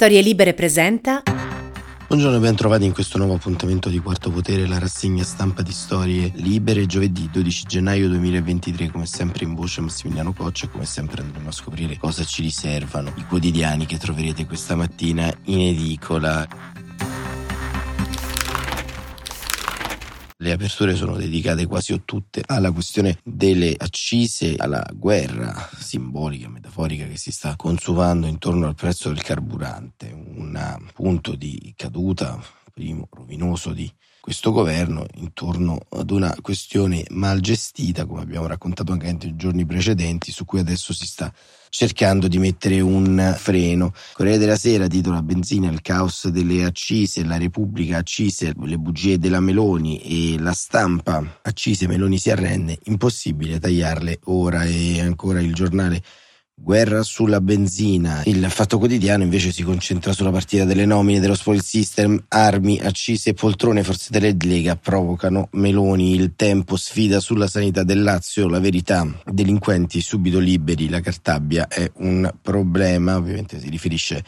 Storie Libere presenta. Buongiorno e ben trovati in questo nuovo appuntamento di Quarto Potere, la rassegna stampa di Storie Libere, giovedì 12 gennaio 2023, come sempre in voce Massimiliano Coccia e come sempre andremo a scoprire cosa ci riservano i quotidiani che troverete questa mattina in edicola. Le aperture sono dedicate quasi o tutte alla questione delle accise, alla guerra simbolica, metaforica che si sta consumando intorno al prezzo del carburante, un punto di caduta, primo rovinoso di questo governo intorno ad una questione mal gestita, come abbiamo raccontato anche nei giorni precedenti, su cui adesso si sta cercando di mettere un freno. Corriere della Sera titola Benzina, il caos delle accise, la Repubblica accise, le bugie della Meloni e la stampa accise, Meloni si arrende, impossibile tagliarle ora e ancora il giornale Guerra sulla benzina. Il Fatto Quotidiano invece si concentra sulla partita delle nomine dello spoil system, armi, accise e poltrone, forze delle Lega provocano Meloni, il tempo sfida sulla sanità del Lazio, la verità, delinquenti subito liberi, la Cartabia è un problema, ovviamente si riferisce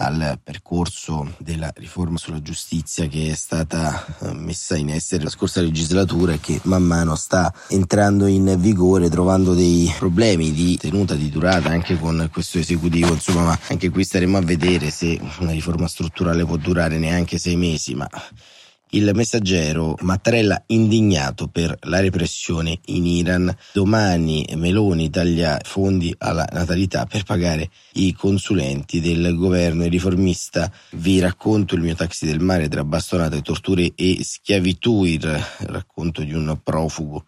al percorso della riforma sulla giustizia che è stata eh, messa in essere la scorsa legislatura e che man mano sta entrando in vigore trovando dei problemi di tenuta, di durata anche con questo esecutivo. Insomma ma anche qui staremo a vedere se una riforma strutturale può durare neanche sei mesi ma il messaggero Mattarella indignato per la repressione in Iran. Domani Meloni taglia fondi alla natalità per pagare i consulenti del governo riformista. Vi racconto il mio taxi del mare tra bastonate, torture e schiavitù, il racconto di un profugo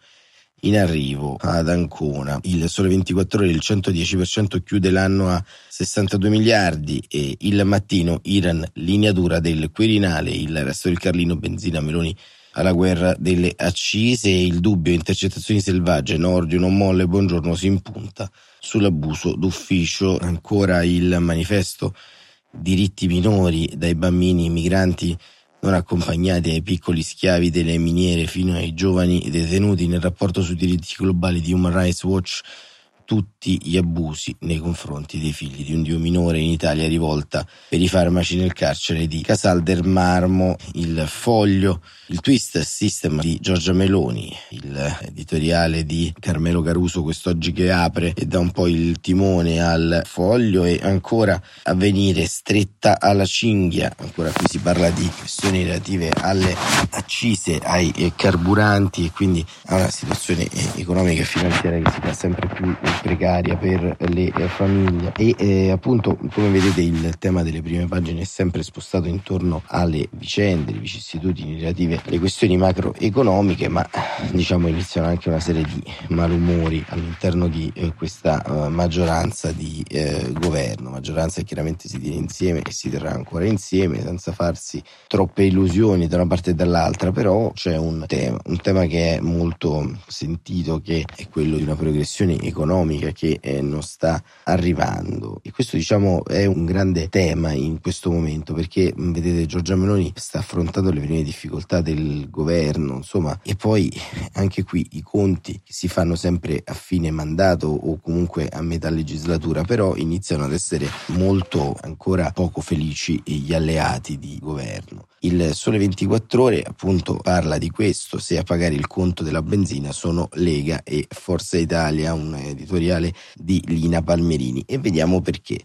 in arrivo ad Ancona. Il Sole 24 Ore, il 110% chiude l'anno a 62 miliardi e il mattino Iran, linea dura del Quirinale, il resto del Carlino, benzina, Meloni alla guerra delle accise e il dubbio intercettazioni selvagge, Nordio non molle, buongiorno si impunta sull'abuso d'ufficio, ancora il manifesto diritti minori dai bambini migranti non accompagnati ai piccoli schiavi delle miniere fino ai giovani detenuti nel rapporto sui diritti globali di Human Rights Watch tutti gli abusi nei confronti dei figli di un dio minore in Italia rivolta per i farmaci nel carcere di Casal del Marmo, il foglio, il twist system di Giorgia Meloni, il editoriale di Carmelo Caruso quest'oggi che apre e dà un po' il timone al foglio. E ancora a venire stretta alla cinghia, ancora qui si parla di questioni relative alle accise, ai carburanti e quindi a una situazione economica e finanziaria che si fa sempre più precaria per le famiglie. E eh, appunto come vedete il tema delle prime pagine è sempre spostato intorno alle vicende, le vicissitudini relative alle questioni macroeconomiche ma diciamo iniziano anche una serie di malumori all'interno di eh, questa uh, maggioranza di eh, governo, maggioranza che chiaramente si tiene insieme e si terrà ancora insieme senza farsi troppe illusioni da una parte e dall'altra però c'è un tema, un tema che è molto sentito che è quello di una progressione economica economica che eh, non sta arrivando. E questo diciamo è un grande tema in questo momento perché vedete Giorgia Meloni sta affrontando le prime difficoltà del governo insomma e poi anche qui i conti si fanno sempre a fine mandato o comunque a metà legislatura però iniziano ad essere molto ancora poco felici gli alleati di governo. Il Sole 24 Ore appunto parla di questo, se a pagare il conto della benzina sono Lega e Forza Italia, un editoriale di Lina Palmerini e vediamo perché.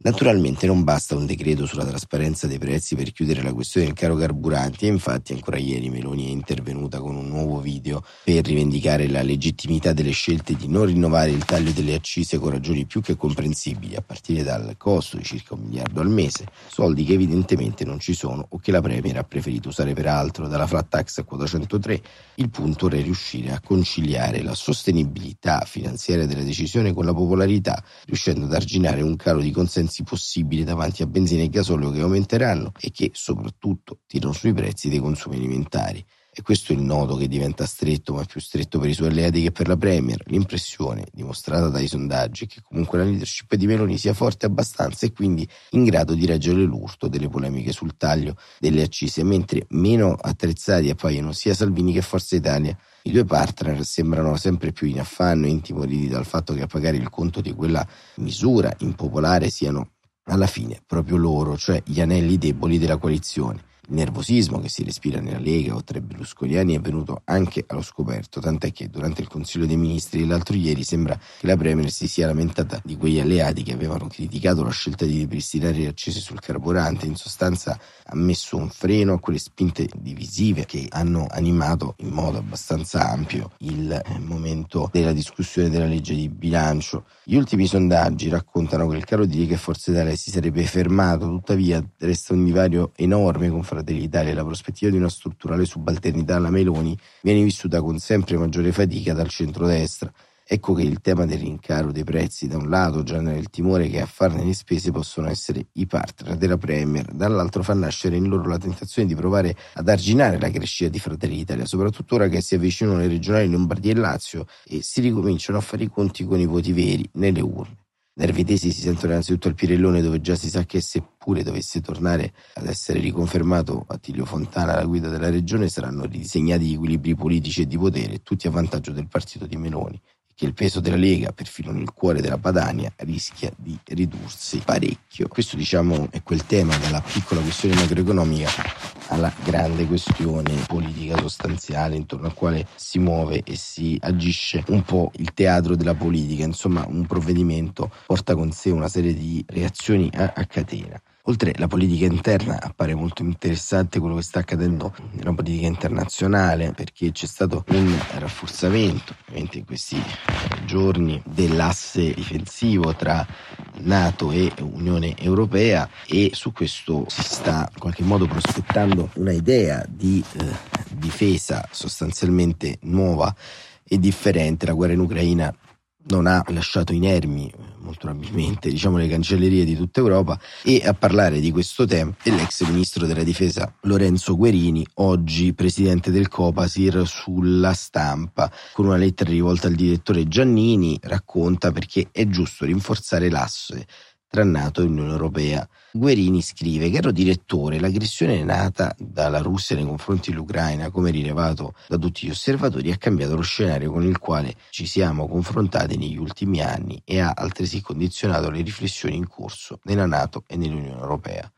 Naturalmente non basta un decreto sulla trasparenza dei prezzi per chiudere la questione del caro carburanti e infatti ancora ieri Meloni è intervenuta con un nuovo video per rivendicare la legittimità delle scelte di non rinnovare il taglio delle accise con ragioni più che comprensibili a partire dal costo di circa un miliardo al mese, soldi che evidentemente non ci sono o che la Premier ha preferito usare per altro dalla flat tax a quota 103. Il punto è riuscire a conciliare la sostenibilità finanziaria della decisione con la popolarità, riuscendo ad arginare un calo di consenso consensi possibili davanti a benzina e gasolio che aumenteranno e che soprattutto tirano sui prezzi dei consumi alimentari. E questo è il nodo che diventa stretto, ma più stretto per i suoi alleati che per la Premier. L'impressione, dimostrata dai sondaggi, è che comunque la leadership di Meloni sia forte abbastanza e quindi in grado di reggere l'urto delle polemiche sul taglio delle accise, mentre meno attrezzati appaiono sia Salvini che Forza Italia. I due partner sembrano sempre più in affanno e intimoriti dal fatto che a pagare il conto di quella misura impopolare siano alla fine proprio loro, cioè gli anelli deboli della coalizione. Nervosismo che si respira nella Lega o tra i berlusconiani è venuto anche allo scoperto, tant'è che durante il Consiglio dei Ministri dell'altro ieri sembra che la Premier si sia lamentata di quegli alleati che avevano criticato la scelta di ripristinare le accese sul carburante, in sostanza ha messo un freno a quelle spinte divisive che hanno animato in modo abbastanza ampio il eh, momento della discussione della legge di bilancio. Gli ultimi sondaggi raccontano che il caro di Lega e Forza Italia si sarebbe fermato, tuttavia resta un divario enorme con d'Italia la prospettiva di una strutturale subalternità alla Meloni viene vissuta con sempre maggiore fatica dal centrodestra. Ecco che il tema del rincaro dei prezzi da un lato genera il timore che a farne le spese possono essere i partner della Premier, dall'altro fa nascere in loro la tentazione di provare ad arginare la crescita di Fratelli d'Italia, soprattutto ora che si avvicinano le regionali Lombardia e Lazio e si ricominciano a fare i conti con i voti veri nelle urne. Nervitesi si sentono innanzitutto al Pirellone dove già si sa che seppure dovesse tornare ad essere riconfermato Attilio Fontana alla guida della regione saranno ridisegnati gli equilibri politici e di potere, tutti a vantaggio del partito di Meloni che il peso della Lega, perfino nel cuore della Padania, rischia di ridursi parecchio. Questo diciamo è quel tema dalla piccola questione macroeconomica alla grande questione politica sostanziale intorno al quale si muove e si agisce un po' il teatro della politica. Insomma, un provvedimento porta con sé una serie di reazioni a, a catena. Oltre alla politica interna appare molto interessante quello che sta accadendo nella politica internazionale perché c'è stato un rafforzamento ovviamente in questi giorni dell'asse difensivo tra Nato e Unione Europea e su questo si sta in qualche modo prospettando una idea di eh, difesa sostanzialmente nuova e differente. La guerra in Ucraina non ha lasciato inermi molto probabilmente diciamo le cancellerie di tutta Europa e a parlare di questo tema è l'ex ministro della difesa Lorenzo Guerini oggi presidente del Copasir sulla stampa con una lettera rivolta al direttore Giannini racconta perché è giusto rinforzare l'asse tra NATO e Unione Europea. Guerini scrive, caro direttore, l'aggressione nata dalla Russia nei confronti dell'Ucraina, come rilevato da tutti gli osservatori, ha cambiato lo scenario con il quale ci siamo confrontati negli ultimi anni e ha altresì condizionato le riflessioni in corso nella NATO e nell'Unione Europea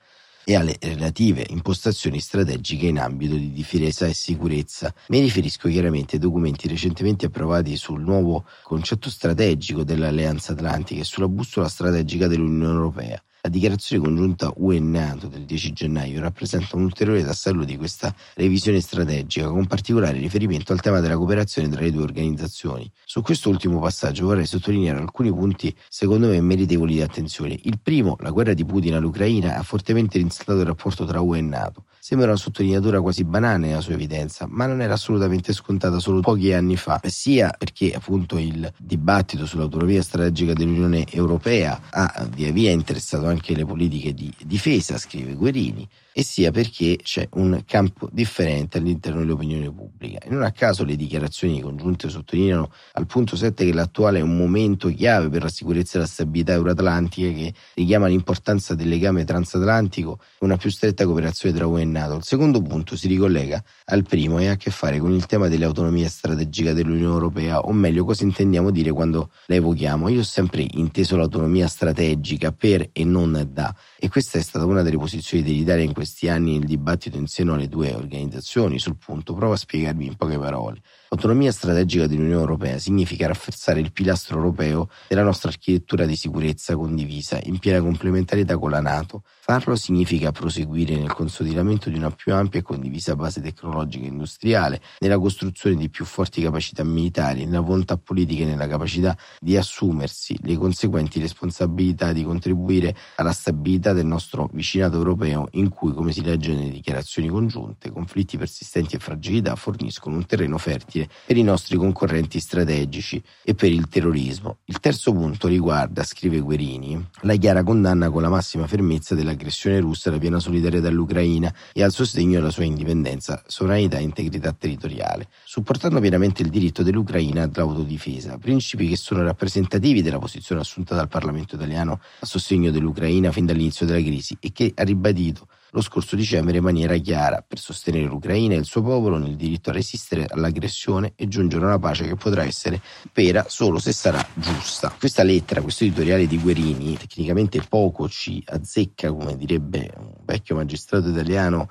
e alle relative impostazioni strategiche in ambito di difesa e sicurezza. Mi riferisco chiaramente ai documenti recentemente approvati sul nuovo concetto strategico dell'Alleanza Atlantica e sulla bussola strategica dell'Unione Europea. La dichiarazione congiunta UE-NATO del 10 gennaio rappresenta un ulteriore tassello di questa revisione strategica, con particolare riferimento al tema della cooperazione tra le due organizzazioni. Su questo ultimo passaggio vorrei sottolineare alcuni punti secondo me meritevoli di attenzione. Il primo, la guerra di Putin all'Ucraina ha fortemente rinsaldato il rapporto tra UE e NATO. Sembra una sottolineatura quasi banale nella sua evidenza, ma non era assolutamente scontata solo pochi anni fa, sia perché appunto il dibattito sull'autonomia strategica dell'Unione Europea ha via via interessato anche le politiche di difesa, scrive Guerini, e sia perché c'è un campo differente all'interno dell'opinione pubblica. E non a caso le dichiarazioni congiunte sottolineano al punto 7 che l'attuale è un momento chiave per la sicurezza e la stabilità euroatlantica che richiama l'importanza del legame transatlantico e una più stretta cooperazione tra UE e NATO. Il secondo punto si ricollega al primo e ha a che fare con il tema dell'autonomia strategica dell'Unione Europea, o meglio cosa intendiamo dire quando la evochiamo. Io ho sempre inteso l'autonomia strategica per e non da e questa è stata una delle posizioni dell'Italia in questi anni nel dibattito in seno alle due organizzazioni sul punto. Provo a spiegarvi in poche parole. L'autonomia strategica dell'Unione Europea significa rafforzare il pilastro europeo della nostra architettura di sicurezza condivisa in piena complementarietà con la Nato. Farlo significa proseguire nel consolidamento di una più ampia e condivisa base tecnologica e industriale, nella costruzione di più forti capacità militari, nella volontà politica e nella capacità di assumersi le conseguenti responsabilità di contribuire alla stabilità del nostro vicinato europeo in cui, come si legge nelle dichiarazioni congiunte, conflitti persistenti e fragilità forniscono un terreno fertile utile per i nostri concorrenti strategici e per il terrorismo. Il terzo punto riguarda, scrive Guerini, la chiara condanna con la massima fermezza dell'aggressione russa e la piena solidarietà all'Ucraina e al sostegno della sua indipendenza, sovranità e integrità territoriale, supportando pienamente il diritto dell'Ucraina all'autodifesa, principi che sono rappresentativi della posizione assunta dal Parlamento italiano a sostegno dell'Ucraina fin dall'inizio della crisi e che ha ribadito lo scorso dicembre in maniera chiara per sostenere l'Ucraina e il suo popolo nel diritto a resistere all'aggressione e giungere a una pace che potrà essere vera solo se sarà giusta. Questa lettera, questo editoriale di Guerini, tecnicamente poco ci azzecca, come direbbe un vecchio magistrato italiano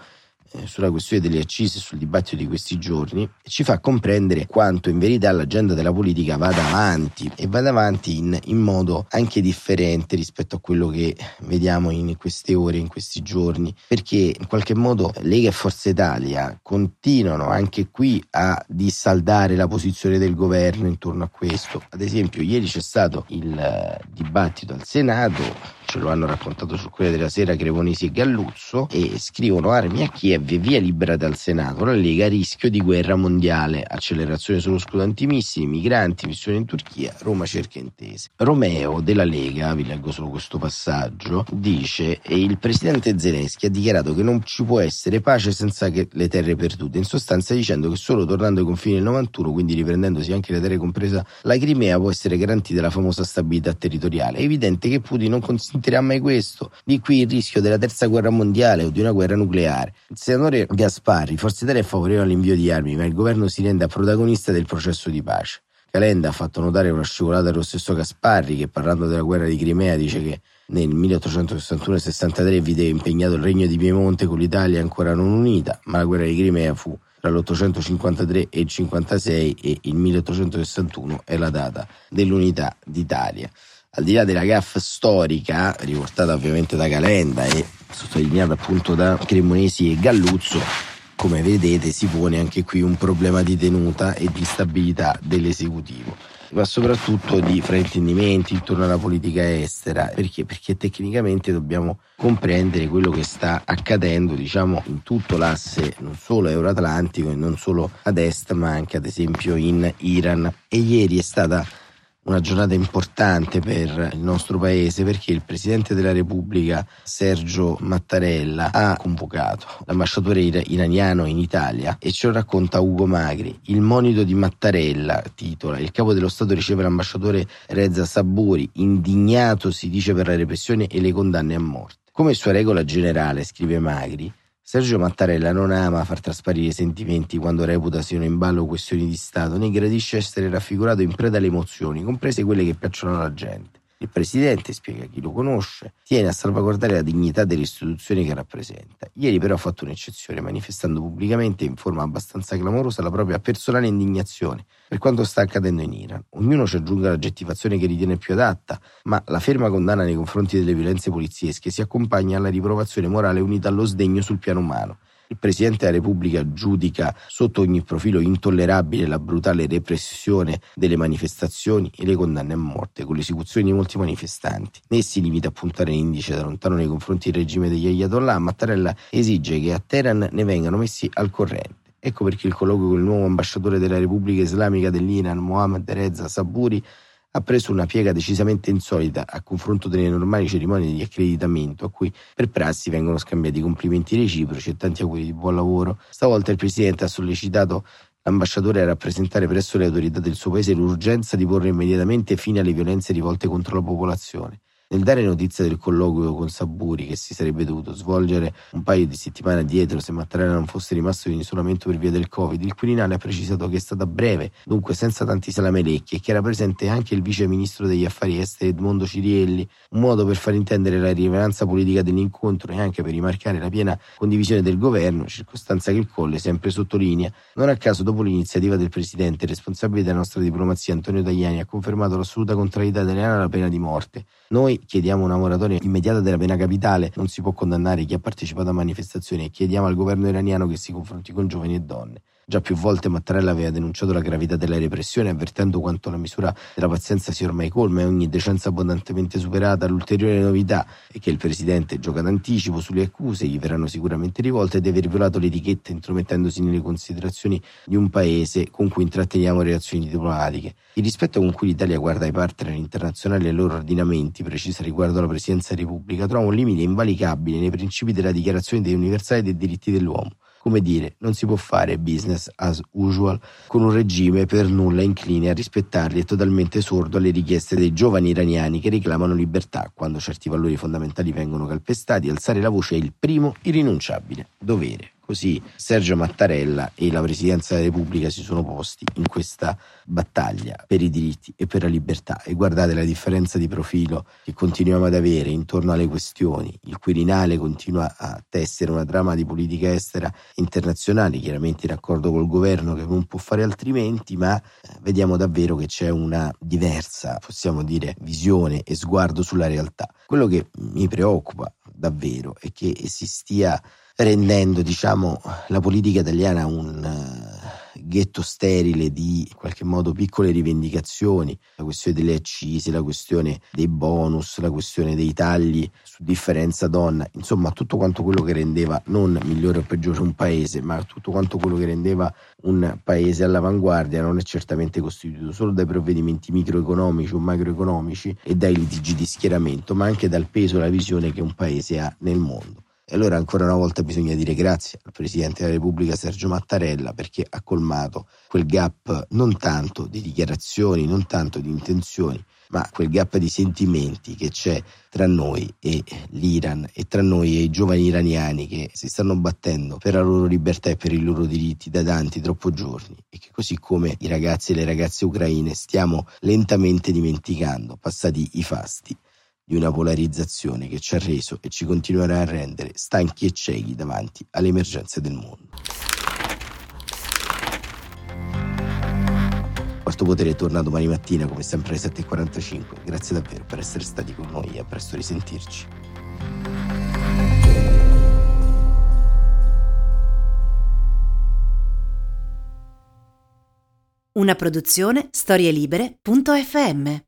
sulla questione delle accise sul dibattito di questi giorni ci fa comprendere quanto in verità l'agenda della politica vada avanti e vada avanti in, in, modo anche differente rispetto a quello che vediamo in queste ore, in questi giorni, perché in qualche modo Lega e Forza Italia continuano anche qui a dissaldare la posizione del governo intorno a questo. Ad esempio, ieri c'è stato il eh, dibattito al Senato ce lo hanno raccontato sul Corriere della Sera Cremonesi e Galluzzo, e scrivono armi a Kiev via libera dal Senato, la Lega rischio di guerra mondiale, accelerazione sullo scudo antimissili, migranti, missione in Turchia, Roma cerca intese. Romeo della Lega, vi leggo solo questo passaggio, dice il presidente Zelensky ha dichiarato che non ci può essere pace senza che le terre perdute, in sostanza dicendo che solo tornando ai confini del 91, quindi riprendendosi anche le terre compresa la Crimea, può essere garantita la famosa stabilità territoriale. È evidente che Putin non considera sentirà mai questo. Di qui il rischio della terza guerra mondiale o di una guerra nucleare. Il senatore Gasparri, Forza Italia è favorevole all'invio di armi, ma il governo si renda protagonista del processo di pace. Calenda ha fatto notare una scivolata dello stesso Gasparri che parlando della guerra di Crimea dice che nel 1861-63 vide impegnato il regno di Piemonte con l'Italia ancora non unita, ma la guerra di Crimea fu tra l'853 e il 56 e il 1861 è la data dell'unità d'Italia al di là della gaffa storica, riportata ovviamente da Calenda e sottolineata appunto da Cremonesi e Galluzzo, come vedete si pone anche qui un problema di tenuta e di stabilità dell'esecutivo ma soprattutto di fraintendimenti intorno alla politica estera. Perché? Perché tecnicamente dobbiamo comprendere quello che sta accadendo, diciamo, in tutto l'asse non solo euroatlantico e non solo ad est, ma anche ad esempio in Iran. E ieri è stata una giornata importante per il nostro paese perché il Presidente della Repubblica Sergio Mattarella ha convocato l'ambasciatore iraniano in Italia e ce lo racconta Ugo Magri. Il monito di Mattarella titola Il capo dello Stato riceve l'ambasciatore Reza Saburi, indignato si dice per la repressione e le condanne a morte. Come sua regola generale, scrive Magri, Sergio Mattarella non ama far trasparire sentimenti quando reputa siano in ballo questioni di Stato, né gradisce essere raffigurato in preda alle emozioni, comprese quelle che piacciono alla gente. Il Presidente, spiega chi lo conosce, tiene a salvaguardare la dignità delle istituzioni che rappresenta. Ieri però ha fatto un'eccezione, manifestando pubblicamente in forma abbastanza clamorosa la propria personale indignazione per quanto sta accadendo in Iran. Ognuno ci aggiunga l'aggettivazione che ritiene più adatta, ma la ferma condanna nei confronti delle violenze poliziesche si accompagna alla riprovazione morale unita allo sdegno sul piano umano. Il Presidente della Repubblica giudica sotto ogni profilo intollerabile la brutale repressione delle manifestazioni e le condanne a morte con l'esecuzione di molti manifestanti. Né si limita a puntare l'indice da lontano nei confronti del regime degli Ayatollah, Mattarella esige che a Teheran ne vengano messi al corrente. Ecco perché il colloquio con il nuovo ambasciatore della Repubblica Islamica dell'Iran, Mohammad Reza Saburi, ha preso una piega decisamente insolita a confronto delle normali cerimonie di accreditamento a cui per prassi vengono scambiati complimenti reciproci e tanti auguri di buon lavoro. Stavolta il Presidente ha sollecitato l'ambasciatore a rappresentare presso le autorità del suo paese l'urgenza di porre immediatamente fine alle violenze rivolte contro la popolazione nel dare notizia del colloquio con Saburi che si sarebbe dovuto svolgere un paio di settimane addietro se Mattarella non fosse rimasto in isolamento per via del Covid, il Quirinale ha precisato che è stata breve, dunque senza tanti salamelecchi e che era presente anche il vice ministro degli affari esteri Edmondo Cirielli, un modo per far intendere la rilevanza politica dell'incontro e anche per rimarcare la piena condivisione del governo, circostanza che il Colle sempre sottolinea. Non a caso dopo l'iniziativa del Presidente, responsabile della nostra diplomazia Antonio Tajani ha confermato l'assoluta contrarietà italiana alla pena di morte. Noi chiediamo una moratoria immediata della pena capitale, non si può condannare chi ha partecipato a manifestazioni e chiediamo al governo iraniano che si confronti con giovani e donne. Già più volte Mattarella aveva denunciato la gravità della repressione, avvertendo quanto la misura della pazienza sia ormai colma e ogni decenza abbondantemente superata. L'ulteriore novità è che il presidente gioca d'anticipo sulle accuse, gli verranno sicuramente rivolte, di aver violato l'etichetta intromettendosi nelle considerazioni di un paese con cui intratteniamo relazioni diplomatiche. Il rispetto con cui l'Italia guarda ai partner internazionali e ai loro ordinamenti, precisa riguardo alla Presidenza della Repubblica, trova un limite invalicabile nei principi della Dichiarazione dei universali dei diritti dell'uomo. Come dire, non si può fare business as usual con un regime per nulla incline a rispettarli e totalmente sordo alle richieste dei giovani iraniani che reclamano libertà. Quando certi valori fondamentali vengono calpestati, alzare la voce è il primo irrinunciabile dovere. Così Sergio Mattarella e la Presidenza della Repubblica si sono posti in questa battaglia per i diritti e per la libertà. E guardate la differenza di profilo che continuiamo ad avere intorno alle questioni. Il Quirinale continua a tessere una trama di politica estera internazionale, chiaramente in accordo col governo che non può fare altrimenti, ma eh, vediamo davvero che c'è una diversa, possiamo dire, visione e sguardo sulla realtà. Quello che mi preoccupa davvero è che si stia rendendo diciamo, la politica italiana un uh, ghetto sterile di in qualche modo piccole rivendicazioni, la questione delle accise, la questione dei bonus, la questione dei tagli su differenza donna, insomma tutto quanto quello che rendeva non migliore o peggiore un paese, ma tutto quanto quello che rendeva un paese all'avanguardia non è certamente costituito solo dai provvedimenti microeconomici o macroeconomici e dai litigi di schieramento, ma anche dal peso e la visione che un paese ha nel mondo. E allora ancora una volta bisogna dire grazie al Presidente della Repubblica Sergio Mattarella perché ha colmato quel gap non tanto di dichiarazioni, non tanto di intenzioni, ma quel gap di sentimenti che c'è tra noi e l'Iran e tra noi e i giovani iraniani che si stanno battendo per la loro libertà e per i loro diritti da tanti, troppo giorni. E che così come i ragazzi e le ragazze ucraine stiamo lentamente dimenticando, passati i fasti di una polarizzazione che ci ha reso e ci continuerà a rendere stanchi e ciechi davanti alle emergenze del mondo. Quarto Potere torna domani mattina come sempre alle 7.45. Grazie davvero per essere stati con noi e a presto risentirci. Una produzione storielibere.fm